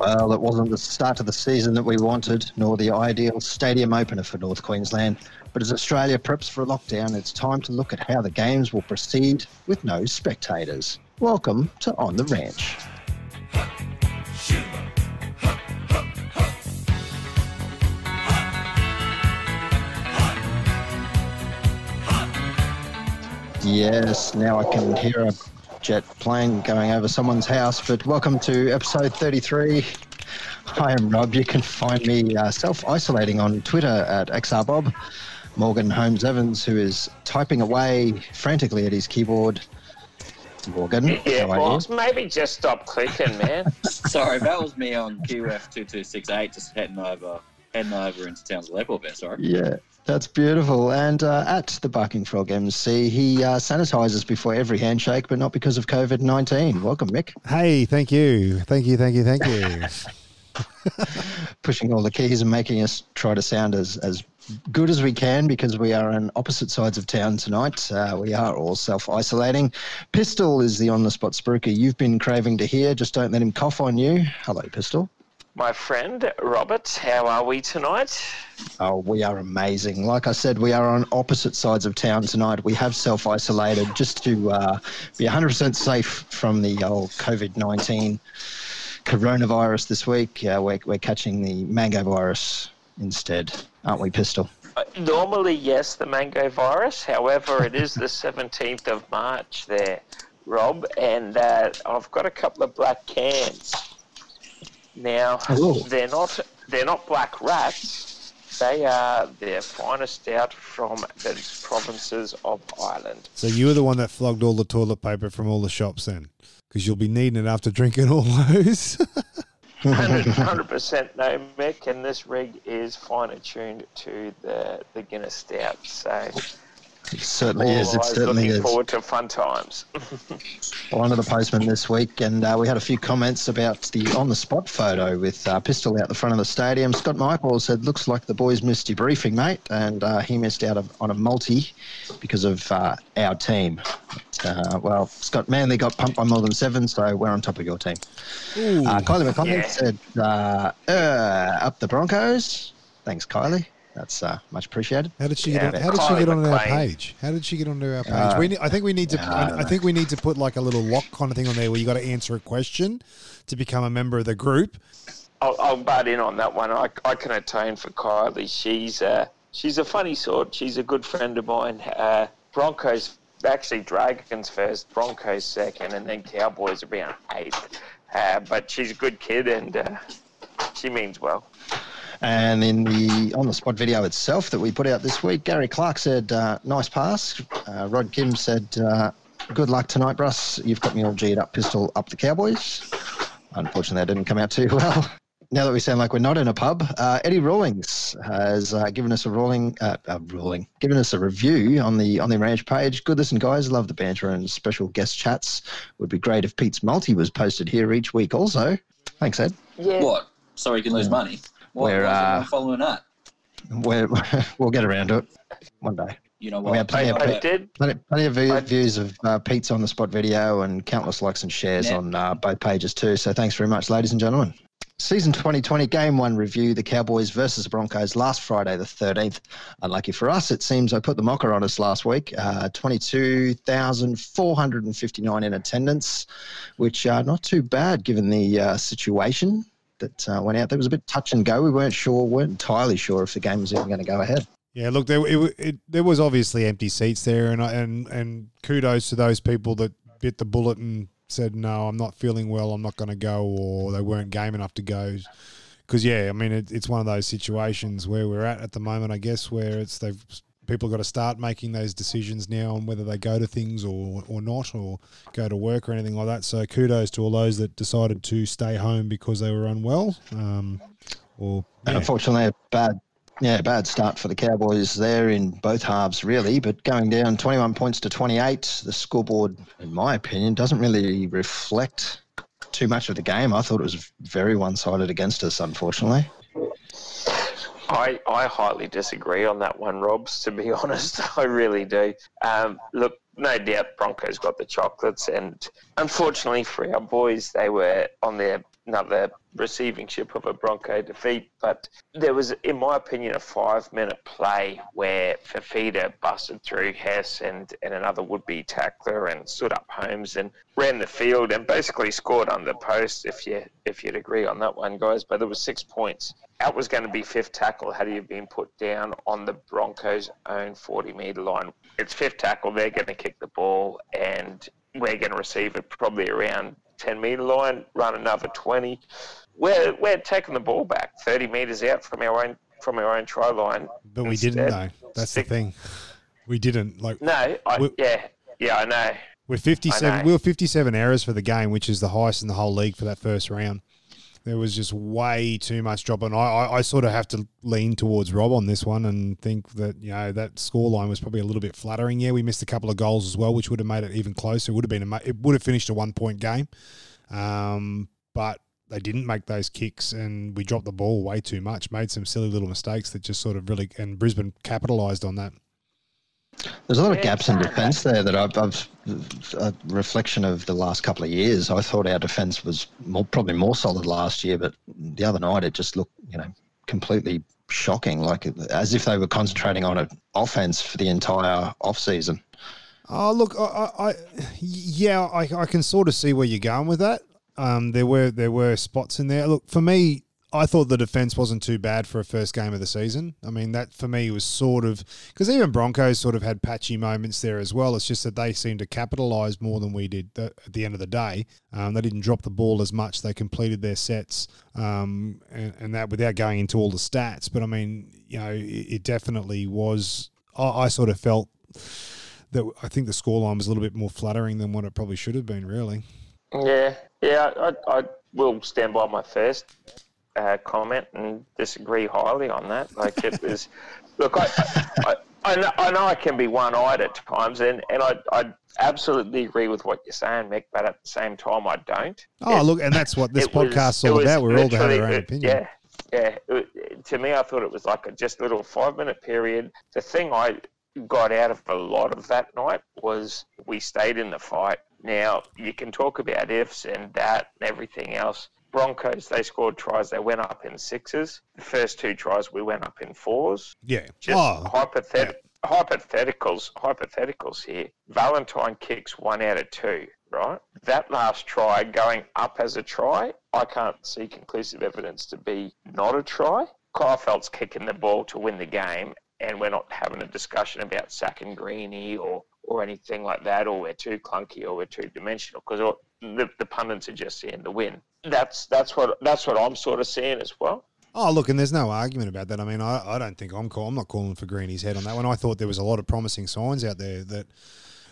Well, it wasn't the start of the season that we wanted, nor the ideal stadium opener for North Queensland. But as Australia preps for a lockdown, it's time to look at how the games will proceed with no spectators. Welcome to On the Ranch. Yes, now I can hear a jet plane going over someone's house. But welcome to episode 33. Hi, I'm Rob. You can find me uh, self isolating on Twitter at XRBob. Morgan Holmes Evans, who is typing away frantically at his keyboard. Morgan, Yeah, how are boss, you? maybe just stop clicking, man. Sorry, that was me on QF two two six eight, just heading over, heading over into Townsville Airport. There, sorry. Yeah, that's beautiful. And uh, at the Barking Frog MC, he uh, sanitizes before every handshake, but not because of COVID 19. Welcome, Mick. Hey, thank you. Thank you, thank you, thank you. Pushing all the keys and making us try to sound as, as good as we can because we are on opposite sides of town tonight. Uh, we are all self isolating. Pistol is the on the spot spooker you've been craving to hear. Just don't let him cough on you. Hello, Pistol. My friend Robert, how are we tonight? Oh, we are amazing. Like I said, we are on opposite sides of town tonight. We have self isolated just to uh, be 100% safe from the old COVID 19 coronavirus this week. Uh, we're, we're catching the mango virus instead, aren't we, Pistol? Uh, Normally, yes, the mango virus. However, it is the 17th of March there, Rob, and uh, I've got a couple of black cans. Now, Ooh. they're not they're not black rats. They are their finest out from the provinces of Ireland. so you were the one that flogged all the toilet paper from all the shops then? Because you'll be needing it after drinking all those. 100 percent no Mick, and this rig is fine tuned to the the Guinness Stout. So It certainly is. It always certainly looking is. forward to fun times. One of the postmen this week, and uh, we had a few comments about the on the spot photo with uh, Pistol out the front of the stadium. Scott Michael said, Looks like the boys missed your briefing, mate. And uh, he missed out of, on a multi because of uh, our team. Uh, well, Scott Manley got pumped by more than seven, so we're on top of your team. Uh, Kylie McConnell Yeah. said, uh, uh, Up the Broncos. Thanks, Kylie. That's uh, much appreciated. How did she Yeah, get? On, how did she get onto our page? How did she get onto our page? Uh, we need, I think we need to. I I, I think we need to put like a little lock kind of thing on there where you got to answer a question to become a member of the group. I'll, I'll butt in on that one. I, I can atone for Kylie. She's uh, she's a funny sort. She's a good friend of mine. Uh, Broncos, actually Dragons first, Broncos second, and then Cowboys around eighth. Uh, but she's a good kid and uh, she means well. And in the on the spot video itself that we put out this week, Gary Clark said, uh, "Nice pass." Uh, Rod Kim said, uh, "Good luck tonight, Bruss. You've got me all G'd up, pistol up the Cowboys." Unfortunately, that didn't come out too well. Now that we sound like we're not in a pub, uh, Eddie Rawlings has uh, given us a ruling, uh, a ruling, given us a review on the on the ranch page. Good listen, guys. Love the banter and special guest chats. Would be great if Pete's multi was posted here each week. Also, thanks, Ed. Yeah. What? So you can lose money? Why, We're, uh, following up. We're, we'll get around to it one day. You know we have plenty I, of I did. Plenty, plenty of view, I- views of uh, Pete's on the spot video and countless likes and shares Yeah. on uh, both pages too. So thanks very much, ladies and gentlemen. Season 2020 Game 1 review the Cowboys versus the Broncos last Friday, the 13th. Unlucky for us, it seems I put the mocker on us last week. Uh, 22,459 in attendance, which uh, not too bad given the uh, situation that uh, went out. There was a bit touch and go. We weren't sure, weren't entirely sure if the game was even going to go ahead. Yeah, look, there it, it, there was obviously empty seats there, and and and kudos to those people that bit the bullet and said, "No, I'm not feeling well. I'm not going to go," or they weren't game enough to go. Because yeah, I mean, it, it's one of those situations where we're at at the moment, I guess, where it's they've people got to start making those decisions now on whether they go to things or or not, or go to work or anything like that. So kudos to all those that decided to stay home because they were unwell. Um, or yeah. unfortunately, a bad, yeah, bad start for the Cowboys there in both halves, really. But going down 21 points to 28, the scoreboard, in my opinion, doesn't really reflect too much of the game. I thought it was very one-sided against us, unfortunately. I, I highly disagree on that one, Robs, to be honest. I really do. Um, look, no doubt Broncos got the chocolates, and unfortunately for our boys, they were on their another receiving ship of a Bronco defeat. But there was, in my opinion, a five minute play where Fifita busted through Hess and, and another would be tackler and stood up Holmes and ran the field and basically scored on the post if you if you'd agree on that one, guys. But there was six points. That was going to be fifth tackle had he been put down on the Broncos' own 40 metre line. It's fifth tackle. They're going to kick the ball, and we're going to receive it probably around 10 metre line, run another 20. We're, we're taking the ball back 30 metres out from our own from our own try line. But we didn't though. That's the thing. We didn't like. No, I, yeah, yeah, I know. We're 57. We were 57 errors for the game, which is the highest in the whole league for that first round there was just way too much drop. And I, I, I, sort of have to lean towards Rob on this one and think that, you know, that scoreline was probably a little bit flattering. Yeah, we missed a couple of goals as well, which would have made it even closer. It would have been a, it would have finished a one point game. Um, but they didn't make those kicks and we dropped the ball way too much, made some silly little mistakes that just sort of really, and Brisbane capitalised on that. There's a lot of gaps in defence there that I've, I've, a reflection of the last couple of years. I thought our defence was more, probably more solid last year, but the other night it just looked, you know, completely shocking, like as if they were concentrating on an offense for the entire off season. Oh, look, I, I yeah, I, I can sort of see where you're going with that. Um, there were there were spots in there. Look, for me, I thought the defense wasn't too bad for a first game of the season. I mean, that for me was sort of because even Broncos sort of had patchy moments there as well. It's just that they seemed to capitalize more than we did at the end of the day. Um, they didn't drop the ball as much. They completed their sets, um, and, and, that without going into all the stats. But I mean, you know, it, it definitely was. I, I, sort of felt that I think the scoreline was a little bit more flattering than what it probably should have been. Really. Yeah, yeah, I, I will stand by my first uh, comment and disagree highly on that. Like it was, look, I, I, I, know, I know I can be one-eyed at times, and, and I, I absolutely agree with what you're saying, Mick. But at the same time, I don't. Oh, it, look, and that's what this podcast is all about. We're all to have our own opinion. Yeah, yeah. It, to me, I thought it was like a just little five-minute period. The thing I got out of a lot of that night was we stayed in the fight. Now you can talk about ifs and that and everything else Broncos, they scored tries. They went up in sixes. The first two tries, we went up in fours. Yeah. Just oh, hypothet- yeah. hypotheticals, hypotheticals here. Valentine kicks one out of two, right? That last try going up as a try, I can't see conclusive evidence to be not a try. Kyle Feldt's kicking the ball to win the game, and we're not having a discussion about sacking Greeny or or anything like that, or we're too clunky or we're too dimensional because the, the pundits are just seeing the win. That's that's what that's what I'm sort of seeing as well. Oh, look, and there's no argument about that. I mean, I, I don't think I'm call, I'm not calling for Greeny's head on that one. I thought there was a lot of promising signs out there that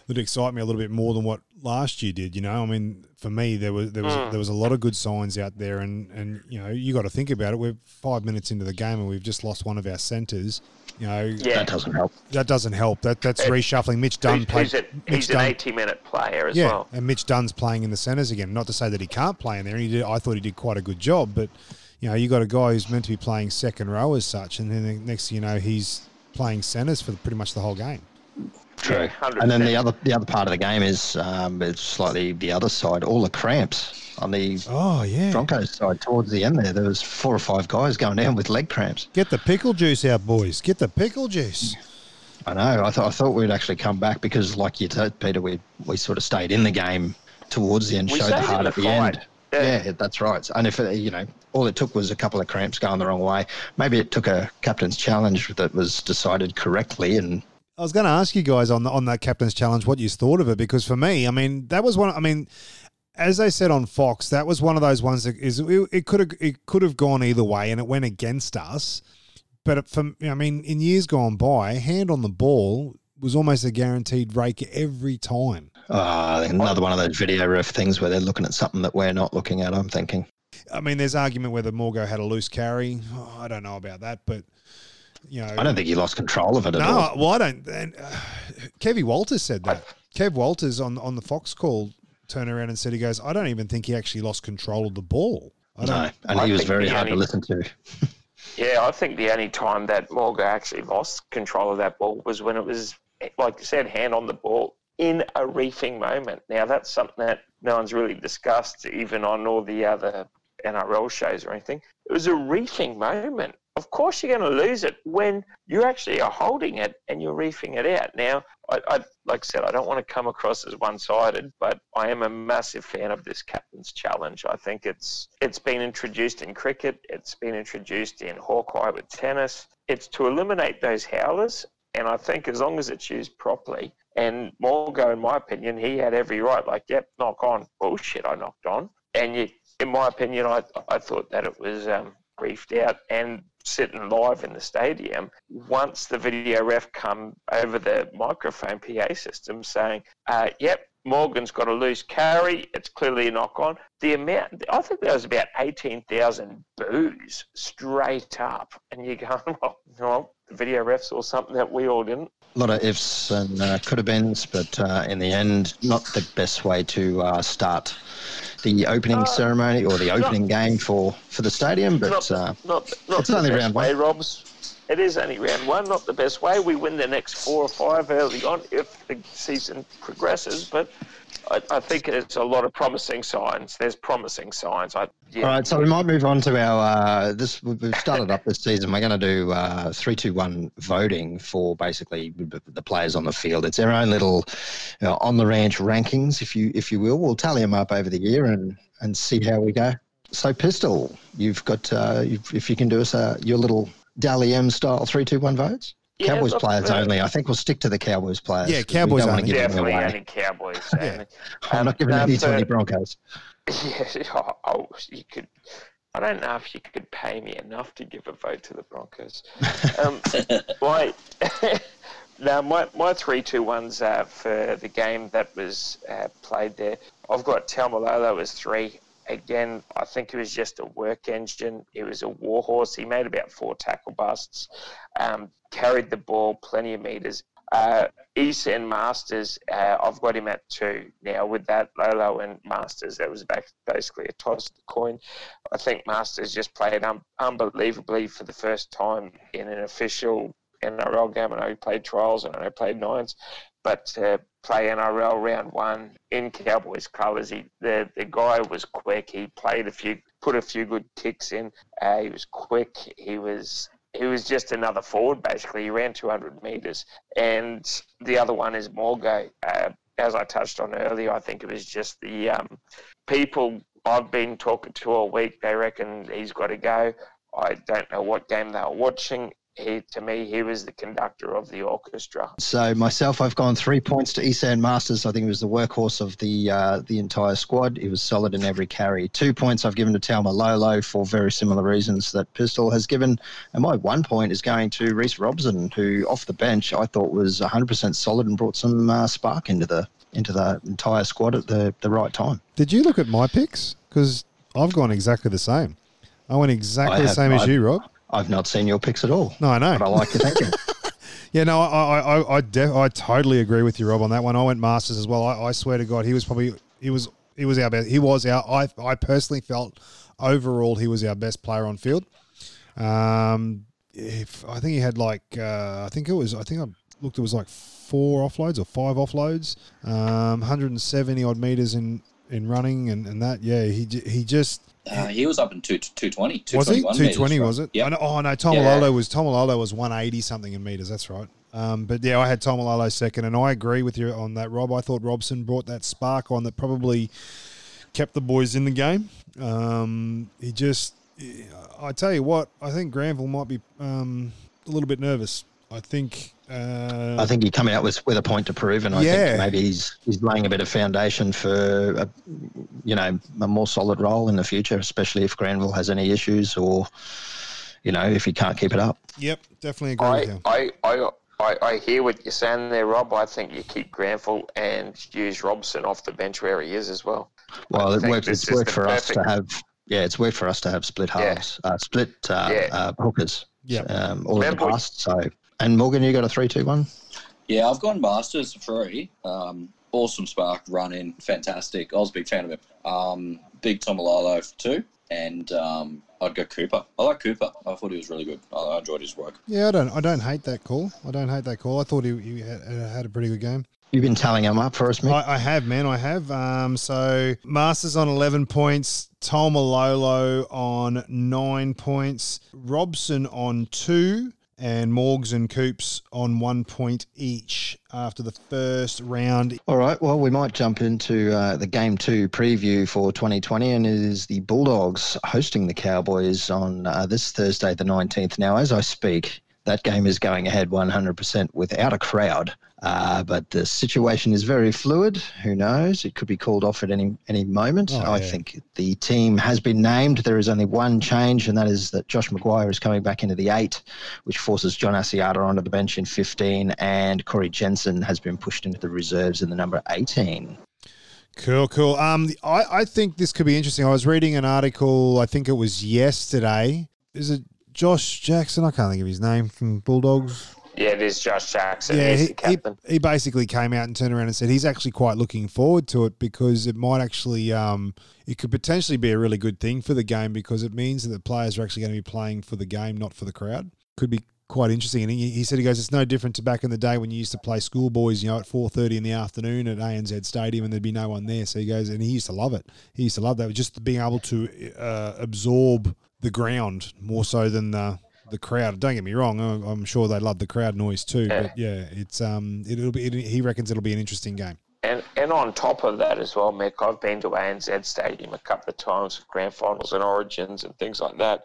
that excite me a little bit more than what last year did. You know, I mean, for me, there was there was mm. there was a lot of good signs out there, and and you know, you got to think about it. We're five minutes into the game, and we've just lost one of our centres. You know, yeah. that doesn't help. That doesn't help. That that's it, reshuffling. Mitch Dunn he's, he's, a, he's an eighty-minute player as yeah, well. and Mitch Dunn's playing in the centres again. Not to say that he can't play in there. He did. I thought he did quite a good job, but you know, you got a guy who's meant to be playing second row as such, and then the next thing you know, he's playing centres for pretty much the whole game. True. Yeah, and then the other the other part of the game is um, it's slightly the other side. All the cramps on the oh yeah Broncos side towards the end there. There was four or five guys going down with leg cramps. Get the pickle juice out, boys. Get the pickle juice. I know. I thought I thought we'd actually come back because, like you said, Peter, we we sort of stayed in the game towards the end, we showed the heart the at the end. Yeah. yeah. that's right. And if it, you know, all it took was a couple of cramps going the wrong way. Maybe it took a captain's challenge that was decided correctly, and I was going to ask you guys on the, on that captain's challenge what you thought of it because for me, I mean, that was one. I mean, as they said on Fox, that was one of those ones that is it, it could have it could have gone either way, and it went against us. But for I mean, in years gone by, hand on the ball was almost a guaranteed rake every time. Uh, another one of those video ref things where they're looking at something that we're not looking at. I'm thinking. I mean, there's argument whether Morgo had a loose carry. Oh, I don't know about that, but you know, I don't think he lost control of it at no, all. No, well, I don't. And uh, Kevy Walters said that. Kev Walters on on the Fox call turned around and said he goes, I don't even think he actually lost control of the ball. I no, and he was very hard only, to listen to. yeah, I think the only time that Morgan actually lost control of that ball was when it was, like you said, hand on the ball in a reefing moment. Now that's something that no one's really discussed, even on all the other NRL shows or anything. It was a reefing moment. Of course, you're going to lose it when you actually are holding it and you're reefing it out. Now, I, I like I said, I don't want to come across as one-sided, but I am a massive fan of this captain's challenge. I think it's it's been introduced in cricket. It's been introduced in Hawkeye with tennis. It's to eliminate those howlers, and I think as long as it's used properly, and Morgo, in my opinion, he had every right. Like, yep, knock on. Bullshit, I knocked on. And you, in my opinion, I, I thought that it was um, briefed out and sitting live in the stadium. Once the video ref come over the microphone PA system saying, uh, yep, Morgan's got a loose carry. It's clearly a knock on. The amount, I think there was about 18,000 boos straight up. And you're going, well, the video ref saw something that we all didn't. A lot of ifs and uh, could have beens, but uh, in the end, not the best way to uh, start the opening Uh, ceremony or the opening game for, for the stadium. But not, uh, not, not it's the only best round way, one. Robs. It is only round one, not the best way. We win the next four or five early on if the season progresses, but I, think it's a lot of promising signs. There's promising signs. I, yeah, All right, so we might move on to our uh, this. We've started up this season. We're going to do uh, three, two, one voting for basically the players on the field. It's our own little you know, on the ranch rankings, if you if you will. We'll tally them up over the year and and see how we go. So, Pistol, you've got uh, you've, if you can do us uh, your little Dally M style three, two, one votes. Yeah, Cowboys look, players uh, only. I think we'll stick to the Cowboys players. Yeah, Cowboys wanna only. give them definitely away. only Cowboys. Yeah. only. I'm not giving Um, any no, to any Broncos. Yeah, oh, oh, you could. I don't know if you could pay me enough to give a vote to the Broncos. Um, my, now my my three two ones uh, for the game that was uh, played there. I've got Taumalolo as three. Again, I think he was just a work engine. He was a warhorse. He made about four tackle busts, um, carried the ball plenty of meters. Uh, Esan Masters, uh, I've got him at two now. With that Lolo and Masters, that was back, basically a toss of the coin. I think Masters just played um, unbelievably for the first time in an official NRL game. I know he played trials and I know he played nines, but to play NRL round one in Cowboys colours, he the, the guy was quick. He played a few, put a few good kicks in. Uh, he was quick. He was he was just another forward basically. He ran 200 metres, and the other one is Morgo. Uh, as I touched on earlier, I think it was just the um, people I've been talking to all week. They reckon he's got to go. I don't know what game they were watching. He, to me, he was the conductor of the orchestra. So myself, I've gone three points to Esan Masters. I think he was the workhorse of the uh, the entire squad. He was solid in every carry. Two points I've given to Taumalolo for very similar reasons that Pistol has given. And my one point is going to Reece Robson, who off the bench I thought was 100% solid and brought some uh, spark into the into the entire squad at the, the right time. Did you look at my picks? Because I've gone exactly the same. I went exactly I the have- same as I've- you, Rob. I've not seen your picks at all, No, I know. but I like your thinking. Yeah, no, I, I, I, I, def- I totally agree with you, Rob, on that one. I went Masters as well. I, I swear to God, he was probably he was he was our best. He was our. I, I personally felt overall he was our best player on field. Um, if I think he had like uh, I think it was I think I looked it was like four offloads or five offloads, um, 170 odd meters in in running and, and that. Yeah, he he just Uh, he was up in two, 220. was he two twenty? meters, Was it? Yeah. Oh no, Taumalolo was Taumalolo was one eighty something in meters. That's right. Um, but yeah, I had Taumalolo second, and I agree with you on that, Rob. I thought Robson brought that spark on that probably kept the boys in the game. Um, he just, I tell you what, I think Granville might be um, a little bit nervous. I think. Uh, I think he come out with with a point to prove, and I Yeah. think maybe he's he's laying a bit of foundation for a, you know a more solid role in the future, especially if Granville has any issues or you know if he can't keep it up. Yep, definitely agree with I, you. I, I, I, I hear what you're saying there, Rob. I think you keep Granville and use Robson off the bench where he is as well. Well, it think worked. It's is worked the for us to have. Yeah, it's worked for us to have split Yeah. halves, uh, split uh, Yeah. uh, hookers. Yep. um, all in the past. So, and Morgan, you got a three-two-one. Yeah, I've gone Masters for three. Um, awesome spark, run in, fantastic. I was a big fan of him. Um, big Taumalolo for two. And um, I'd go Cooper. I like Cooper. I thought he was really good. I, I enjoyed his work. Yeah, I don't. I don't hate that call. I don't hate that call. I thought he, he had, had a pretty good game. You've been tallying them up for us, Mick. I, I have, man. I have. Um, so Masters on eleven points, Taumalolo on nine points, Robson on two, and Morgs and Coops on one point each after the first round. All right. Well, we might jump into uh, the game two preview for 2020, and it is the Bulldogs hosting the Cowboys on uh, this Thursday, the 19th. Now, as I speak, that game is going ahead 100% without a crowd. Uh, but the situation is very fluid. Who knows? It could be called off at any any moment. Oh, I yeah. think the team has been named. There is only one change, and that is that Josh McGuire is coming back into the eight, which forces John Asiata onto the bench in 15, and Corey Jensen has been pushed into the reserves in the number 18. Cool, cool. Um, I, I think this could be interesting. I was reading an article. I think it was yesterday. Is it Josh Jackson? I can't think of his name from Bulldogs. Yeah, it is Josh Jackson. yeah, he, he, he basically came out and turned around and said he's actually quite looking forward to it because it might actually, um, it could potentially be a really good thing for the game because it means that the players are actually going to be playing for the game, not for the crowd. Could be quite interesting. And he, he said he goes, it's no different to back in the day when you used to play schoolboys, you know, at four thirty in the afternoon at ANZ Stadium, and there'd be no one there. So he goes, and he used to love it. He used to love that, just being able to uh, absorb the ground more so than the the crowd. Don't get me wrong; I'm, sure they love the crowd noise too. Yeah. But yeah, it's um, it, will be. It, he reckons it'll be an interesting game. And and on top of that as well, Mick, I've been to ANZ Stadium a couple of times for grand finals and origins and things like that.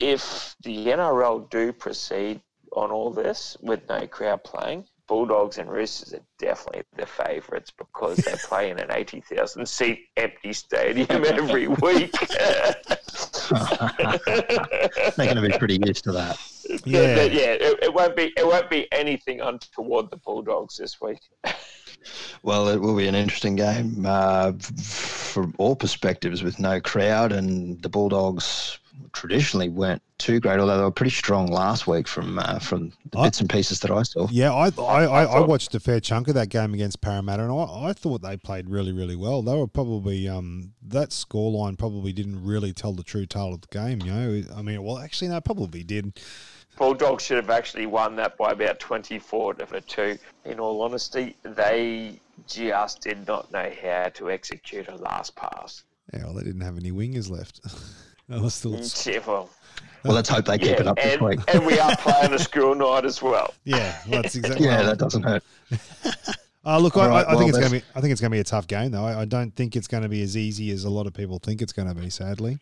If the NRL do proceed on all this with no crowd playing, Bulldogs and Roosters are definitely the favourites because they play in an 80,000 seat empty stadium every week. They're going to be pretty used to that. Yeah. yeah. It, it won't be. It won't be anything untoward the Bulldogs this week. Well, it will be an interesting game uh, from all perspectives with no crowd, and the Bulldogs traditionally weren't too great, although they were pretty strong last week from uh, from the I- bits and pieces that I saw. Yeah, I I, I, I thought- watched a fair chunk of that game against Parramatta, and I, I thought they played really, really well. They were probably um that scoreline probably didn't really tell the true tale of the game. You know, I mean, well, actually, no, probably did. Bulldogs should have actually won that by about 24 to 2. In all honesty, they just did not know how to execute a last pass. Yeah, well, they didn't have any wingers left. they were still, Yeah, well, Well, let's hope they keep it yeah, up this and, week. and we are playing a school night as well. yeah, well, that's exactly. Yeah, well, that doesn't hurt. Uh, look, I, right, I, I well, think it's going to be. I think it's going to be a tough game, though. I, I don't think it's going to be as easy as a lot of people think it's going to be. Sadly,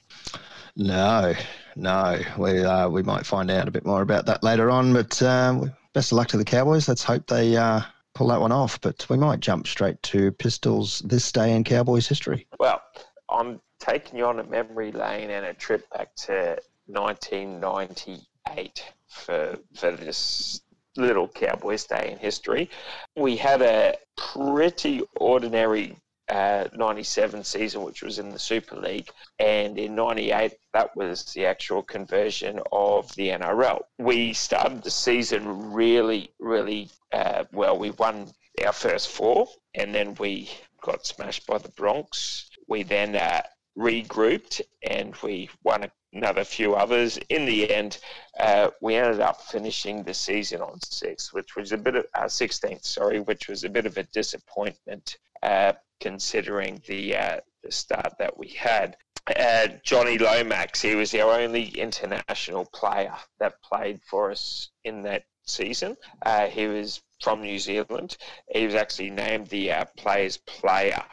No, no. We uh, we might find out a bit more about that later on. But um, best of luck to the Cowboys. Let's hope they uh, pull that one off. But we might jump straight to Pistols this day in Cowboys history. Well, I'm taking you on a memory lane and a trip back to 1998 for for this little Cowboys Day in history. We had a pretty ordinary uh, 97 season, which was in the Super League, and in 98, that was the actual conversion of the NRL. We started the season really, really uh, well. We won our first four, and then we got smashed by the Bronx. We then uh, regrouped and we won another few others. In the end, uh, we ended up finishing the season on sixth, which was a bit of uh, 16th, sorry, which was a bit of a disappointment uh, considering the uh, the start that we had. Uh, Johnny Lomax, he was our only international player that played for us in that season. Uh, he was from New Zealand. He was actually named the players player.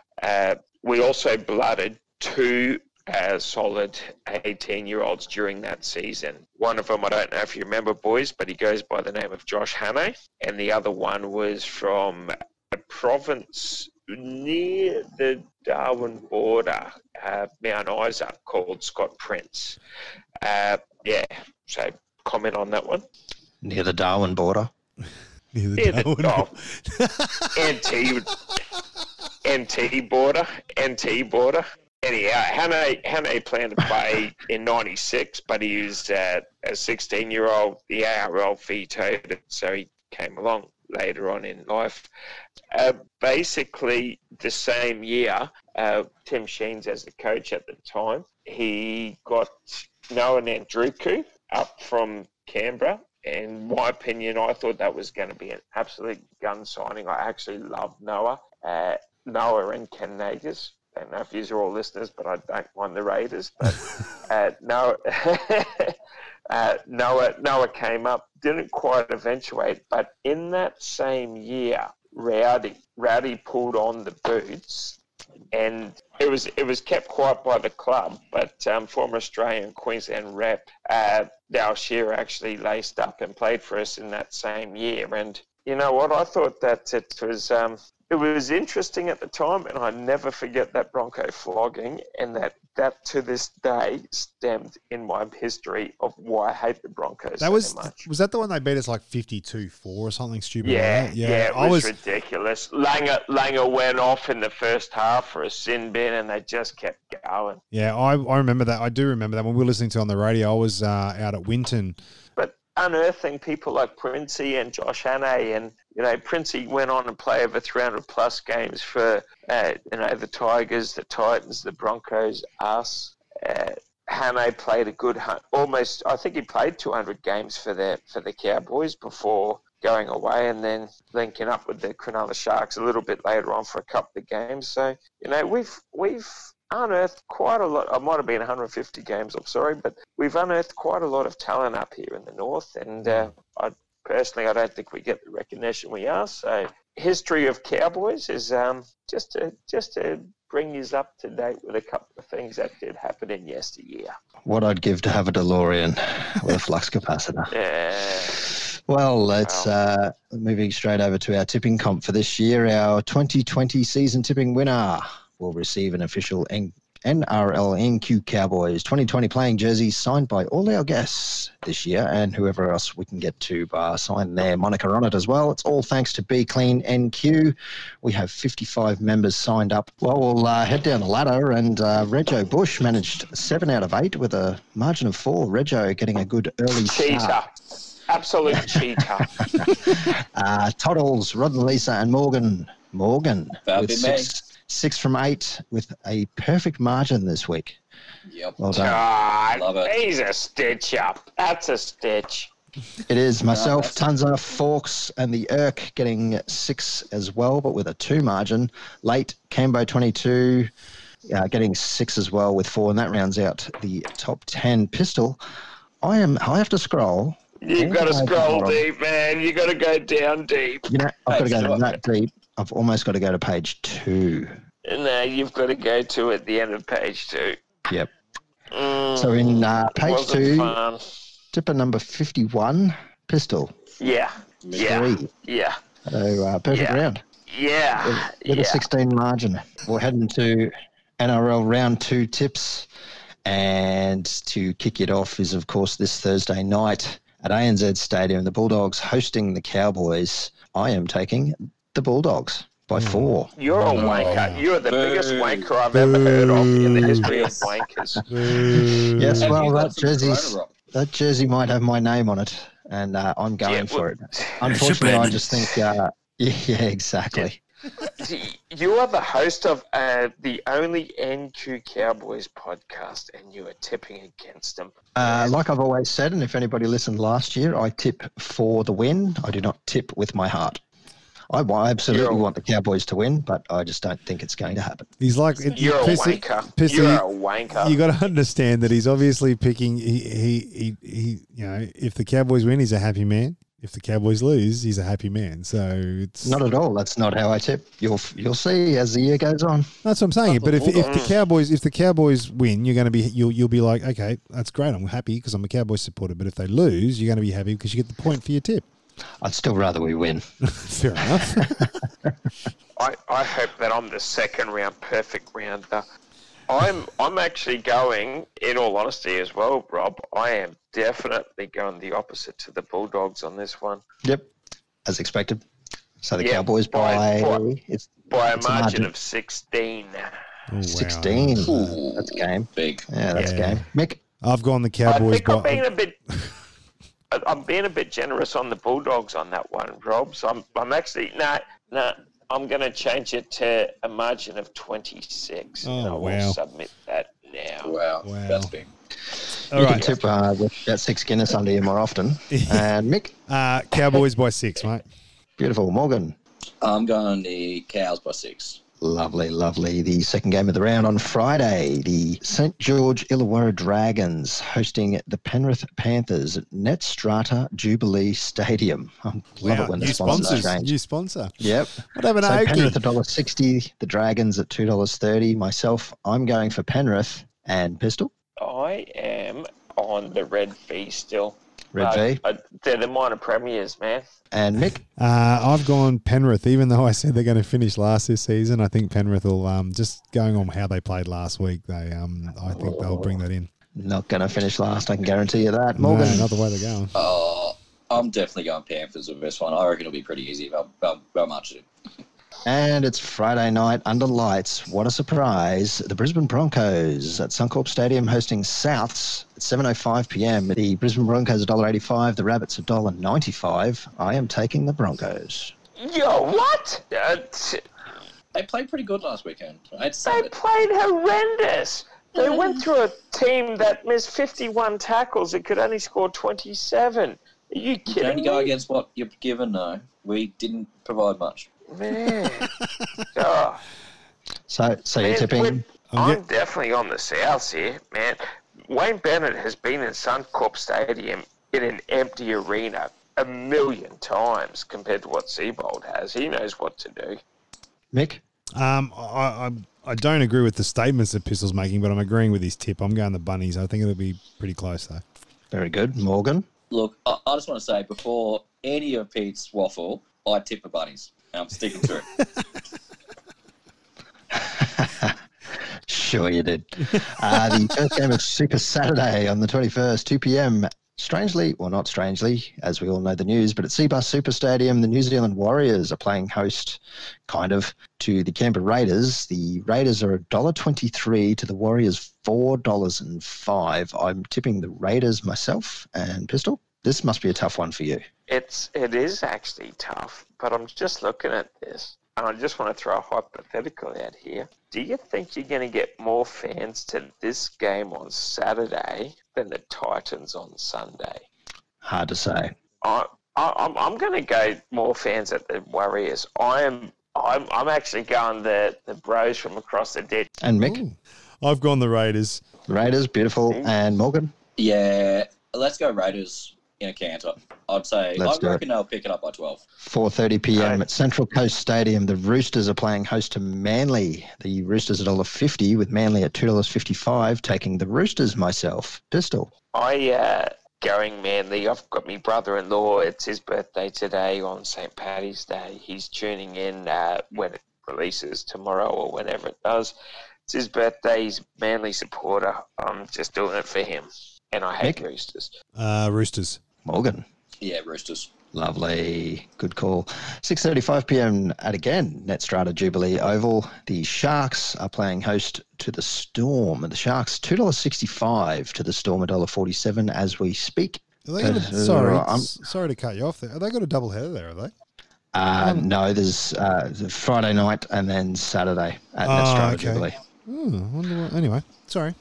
We also blooded two uh, solid 18 year olds during that season. One of them, I don't know if you remember, boys, but he goes by the name of Josh Hannay, and the other one was from a province near the Darwin border, uh, Mount Isa, called Scott Prince. Uh, yeah, so comment on that one. Near the Darwin border. Near the Yeah, the- Darwin- NT, NT border, NT border. Anyhow, Hannay, Hannay planned to play in '96, but he was uh, a 16-year-old. The ARL vetoed it, so he came along later on in life. Uh, basically, the same year, uh, Tim Sheens as the coach at the time, he got Noah Nadruku up from Canberra in my opinion, I thought that was going to be an absolute gun signing. I actually loved Noah, uh, Noah and Ken Nagas. I don't know if these are all listeners, but I don't mind the Raiders. But uh, Noah, uh, Noah, Noah came up, didn't quite eventuate, but in that same year, Rowdy, Rowdy pulled on the boots and it was it was kept quiet by the club, but um, former Australian Queensland rep uh, Dale Shearer actually laced up and played for us in that same year. And you know what? I thought that it was um, it was interesting at the time, and I never forget that Bronco flogging, and that that to this day stemmed in my history of why I hate the Broncos That so was much. was that the one they beat us like 52-4 or something stupid? Yeah, like that? yeah, it I was, was ridiculous. Langer, Langer went off in the first half for a sin bin, and they just kept going. yeah, I, I remember that. I do remember that when we were listening to it on the radio. I was uh, out at Winton. But unearthing people like Princey and Josh Hannay, and you know, Princey went on and play over 300 plus games for uh, you know the Tigers, the Titans, the Broncos, us. Uh, Hannay played a good, almost. I think he played 200 games for the for the Cowboys before going away, and then linking up with the Cronulla Sharks a little bit later on for a couple of games. So you know, we've we've unearthed quite a lot. I might have been 150 games. I'm sorry, but we've unearthed quite a lot of talent up here in the north, and uh, I personally I don't think we get the recognition we are. So history of Cowboys is um, just to just to bring you up to date with a couple of things that did happen in yesteryear. What I'd give to have a DeLorean with a flux capacitor. Yeah. Well, let's uh, moving straight over to our tipping comp for this year. Our 2020 season tipping winner will receive an official N- NRL NQ Cowboys 2020 playing jersey signed by all our guests this year and whoever else we can get to uh, sign their moniker on it as well. It's all thanks to Be Clean NQ. We have 55 members signed up. Well, we'll uh, head down the ladder and uh, Rego Bush managed seven out of eight with a margin of four. Rego getting a good early Cheater. start. Absolute cheater. Uh, Toddles, Rod and Lisa, and Morgan. Morgan That'd with be six, six from eight with a perfect margin this week. Yep. Well done. God, Love it. he's a stitch up. That's a stitch. It is myself, that's- Tunza, Forks, and the Irk getting six as well, but with a two margin. Late, Cambo 22 uh, getting six as well with four, and that rounds out the top 10. Pistol, I am. I have to scroll. You've got to All the way scroll deep, man. You've got to go down deep. You know, I've got to go two, that deep. I've almost got to go to page two. No, you've got to go to at the end of page two. Yep. Mm, So in uh, page two, fun. tipper number 51, Pistol. Yeah, yeah, Three. yeah, So uh, perfect Yeah. round yeah, with yeah. a 16 margin. We're heading to NRL round two tips. And to kick it off is, of course, this Thursday night at ANZ Stadium, the Bulldogs hosting the Cowboys. I am taking the Bulldogs by four. You're a No. wanker. You're the biggest Boo. wanker I've ever heard of in the history of Yes. wankers. Yes, Have well, that some jersey's, that jersey might have my name on it, and uh, I'm going Yeah, for well- it. Unfortunately, I just think, uh, yeah, yeah, exactly. You are the host of uh, the only NQ Cowboys podcast, and you are tipping against them. Uh, like I've always said, and if anybody listened last year, I tip for the win. I do not tip with my heart. I, I absolutely You're want the Cowboys to win, but I just don't think it's going to happen. He's like it- You're a Pissy- wanker. Pissy, You're a wanker. you got to understand that he's obviously picking. He, he, he, he, you know, if the Cowboys win, he's a happy man. If the Cowboys lose, he's a happy man. So it's Not at all. That's not how I tip. You'll you'll see as the year goes on. That's what I'm saying. But if, if the Cowboys if the Cowboys win, you're going to be you'll you'll be like, okay, that's great. I'm happy because I'm a Cowboys supporter. But if they lose, you're going to be happy because you get the point for your tip. I'd still rather we win. Fair enough. I, I hope that I'm the second round perfect rounder. Uh, I'm I'm actually going, in all honesty as well, Rob. I am definitely going the opposite to the Bulldogs on this one Yep, as expected. So the Yeah, Cowboys by- by, by- it's by a It's a margin margin. of 16. Oh, wow. 16. Ooh, That's game. Big. Yeah, that's Yeah. game. Mick, I've gone the Cowboys. I Cowboys. think I'm by, being a bit. I- I'm being a bit generous on the Bulldogs on that one, Rob. So I'm, I'm actually no, no. I'm going to change it to a margin of 26. and Oh, I will wow. submit that now. Wow. Wow. That's big. All you right. can tip uh, with that six Guinness under you more often. and Mick, Uh, Cowboys by six, mate. beautiful. Morgan, I'm going the cows by six. Lovely, lovely. The second game of the round on Friday, the St George Illawarra Dragons hosting the Penrith Panthers at Netstrata Jubilee Stadium. I love Wow, it when the sponsors sponsors. change. New sponsor. Yep. What happened to So Oakley? Penrith a dollar sixty, the Dragons at two dollars thirty. Myself, I'm going for Penrith and Pistol. I am on the red V still. Red Uh, V they're the minor premiers, man. and Mick. Uh, I've gone Penrith, even though I said they're going to finish last this season. I think Penrith will um, just going on how they played last week. They, um, I think they'll bring that in. Not going to finish last. I can guarantee you that. Morgan. No, not the way they're going. Uh, I'm definitely going Panthers with this one. I reckon it'll be pretty easy. About, about, about much. And it's Friday night under lights. What a surprise. The Brisbane Broncos at Suncorp Stadium hosting Souths at 7.05 p.m. The Brisbane Broncos $1.85, the Rabbits $1.95. I am taking the Broncos. Yo, what? Uh, t- They played pretty good last weekend. I'd say they played horrendous. They went through a team that missed 51 tackles and could only score 27. Are you You can kidding only go against what you're given, though. We didn't provide much. Man. oh, So, so you're tipping. I'm I'm definitely on the South here, man. Wayne Bennett has been in Suncorp Stadium in an empty arena a million times compared to what Seibold has. He knows what to do. Mick? Um, I, I, I don't agree with the statements that Pistol's making, but I'm agreeing with his tip. I'm going the Bunnies. I think it'll be pretty close, though. Very good. Morgan? Look, I, I just want to say before any of Pete's waffle, I tip the bunnies. And I'm sticking to it. Sure, you did. Uh, the first game of Super Saturday on the 21st, 2 p.m. Strangely, well, not strangely, as we all know the news, but at Cbus Super Stadium, the New Zealand Warriors are playing host, kind of, to the Canberra Raiders. The Raiders are $1.23 to the Warriors $4.05. I'm tipping the Raiders myself and Pistol. This must be a tough one for you. It's it is actually tough, but I'm just looking at this, and I just want to throw a hypothetical out here. Do you think you're going to get more fans to this game on Saturday than the Titans on Sunday? Hard to say. I, I I'm I'm going to go more fans at the Warriors. I am. I'm, I'm actually going the, the bros from across the ditch. And Mick, Ooh. I've gone the Raiders. Raiders, beautiful. And Morgan? yeah, let's go Raiders in a canter. I'd say, Let's I do it. reckon they'll pick it up by 12. 4:30 p.m. Right. at Central Coast Stadium. The Roosters are playing host to Manly. The Roosters at $1.50 with Manly at $2.55. Taking the Roosters myself. Pistol. I uh, going Manly. I've got my brother-in-law. It's his birthday today on St. Paddy's Day. He's tuning in uh, when it releases tomorrow or whenever it does. It's his birthday. He's a Manly supporter. I'm just doing it for him. And I hate Nick? Roosters. Uh, Roosters. Morgan. Yeah, Roosters. Lovely. Good call. 6.35 p.m. at again, Netstrata Jubilee Oval. The Sharks are playing host to the Storm. The Sharks, $2.65 to the Storm, $1.47 as we speak. Are they got a, Uh, sorry, I'm- sorry to cut you off there. Have they got a double header there? Are they? Uh, Um, no, there's uh, Friday night and then Saturday at Oh, Netstrata okay. Jubilee. Oh, I wonder what, anyway, sorry.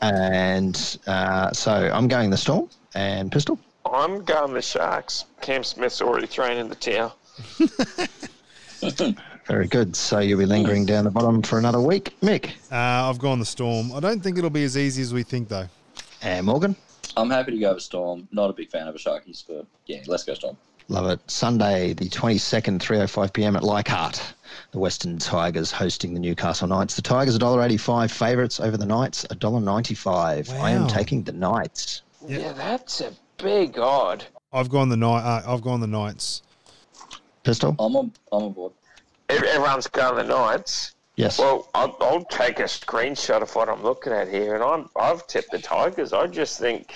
And uh, so I'm going the Storm and Pistol. I'm going the Sharks. Cam Smith's already thrown in the towel. Very good. So you'll be lingering down the bottom for another week. Mick Uh, I've gone the Storm. I don't think it'll be as easy as we think, though. and Morgan. I'm happy to go with Storm. Not a big fan of a Sharkies, but yeah, let's go Storm. Love it. Sunday, the 22nd, 3.05 p.m. at Leichhardt. The Western Tigers hosting the Newcastle Knights. The Tigers $1.85 favourites over the Knights, $1.95. I am taking the Knights. Yeah. Yeah, that's a big odd. I've gone the night. Uh, I've gone the Knights. Pistol? I'm on, I'm on board. Ev- Everyone's going the Knights. Yes. Well, I'll, I'll take a screenshot of what I'm looking at here, and I'm I've tipped the Tigers. I just think,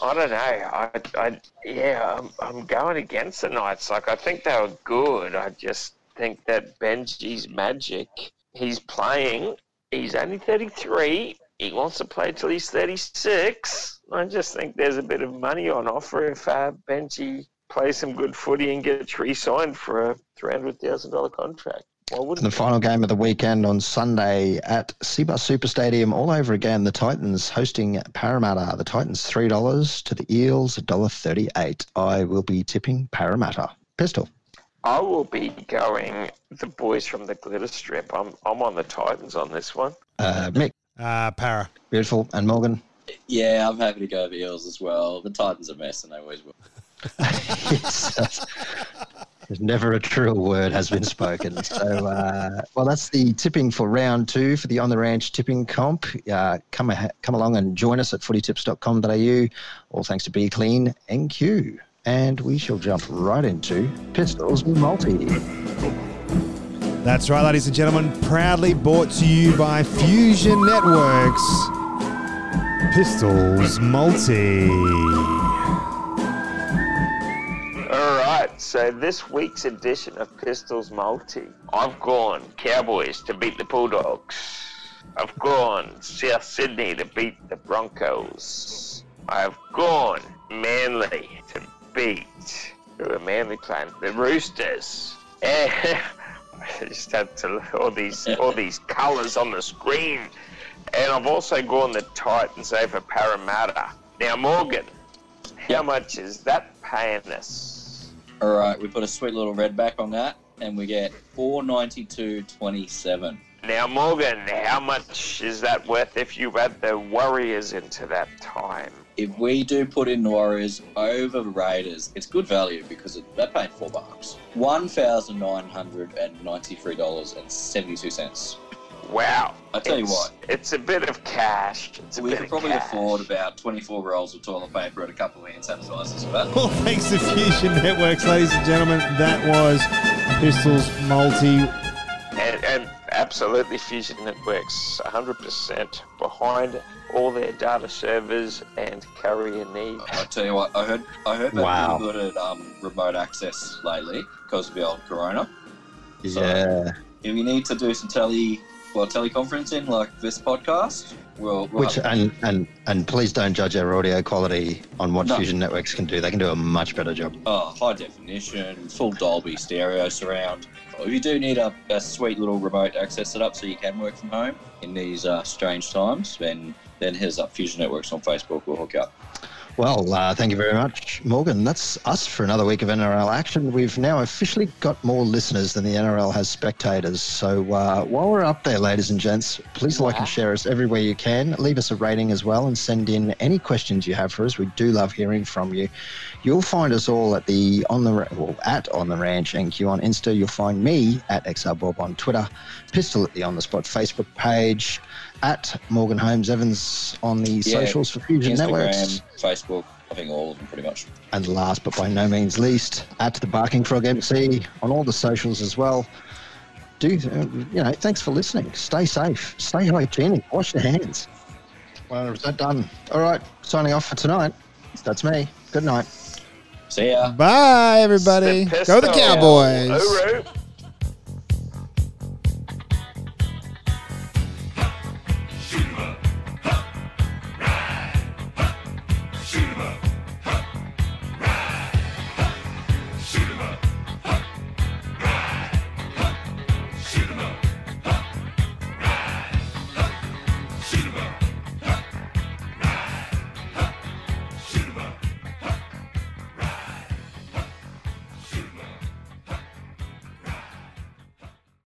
I don't know. I, I yeah, I'm, I'm going against the Knights. Like I think they were good. I just think that Benji's magic. He's playing. He's only 33. He wants to play till he's 36. I just think there's a bit of money on offer if uh, Benji plays some good footy and gets re-signed for a $300,000 contract. Why wouldn't the final game of the weekend on Sunday at Cbus Super Stadium, all over again. The Titans hosting Parramatta. The Titans three dollars to the Eels $1.38. I will be tipping Parramatta. Pistol. I will be going the boys from the glitter strip. I'm I'm on the Titans on this one. Uh, Mick, Uh, para. beautiful, and Morgan. Yeah, I'm happy to go with Eels as well. The Titans are a mess, and they always will. Yes, There's never a truer word has been spoken. So, uh, well, that's the tipping for round two for the On the Ranch tipping comp. Uh, come, a- come along and join us at footytips.com.au. All thanks to Be Clean NQ. And we shall jump right into Pistols and Multi. That's right, ladies and gentlemen. Proudly brought to you by Fusion Networks. Pistols Multi. All right, so this week's edition of Pistols Multi, I've gone Cowboys to beat the Bulldogs. I've gone South Sydney to beat the Broncos. I've gone Manly to beat who are Manly playing the Roosters. I just had to all these all these colours on the screen. And I've also gone the Titans over Parramatta. Now, Morgan, how much is that paying us? All right, we put a sweet little red back on that, and we get four ninety two twenty seven. Now, Morgan, how much is that worth if you add the Warriors into that time? If we do put in the Warriors over Raiders, it's good value because it, they're paying four bucks. $1,993.72. Wow. I tell you what. It's a bit of cash. It's a We bit could probably cash. afford about twenty four rolls of toilet paper and a couple of hand sanitizers for that. Well, thanks to Fusion Networks, ladies and gentlemen. That was Pistols Multi. And, and absolutely, Fusion Networks 100% behind all their data servers and carrier needs. I tell you what, I heard I heard they're Wow. pretty good at um, remote access lately because of the old Corona. So- Yeah. If you need to do some tele well teleconferencing like this podcast, we'll, we'll Which and and and please don't judge our audio quality on what No. Fusion Networks can do. They can do a much better job. oh, high definition, full Dolby stereo surround. If you do need a, a sweet little remote access setup so you can work from home in these uh, strange times, then then here's up Fusion Networks on Facebook. We'll hook up. Well, uh, thank you very much, Morgan. That's us for another week of NRL action. We've now officially got more listeners than the NRL has spectators. So uh, while we're up there, ladies and gents, please like and share us everywhere you can. Leave us a rating as well and send in any questions you have for us. We do love hearing from you. You'll find us all at the on the well, at on the ranch NQ on Insta. You'll find me at XRBob on Twitter, Pistol at the On the Spot Facebook page, at Morgan Holmes Evans on the Yeah, socials for Fusion Instagram, Networks. Facebook, I think all of them pretty much. And last but by no means least, at the Barking Frog MC on all the socials as well. Do uh, you know? Thanks for listening. Stay safe. Stay hygienic. Wash your hands. Well, is that done? All right. Signing off for tonight. That's me. Good night. See ya. Bye, everybody. The Go the Cowboys. Hooroo.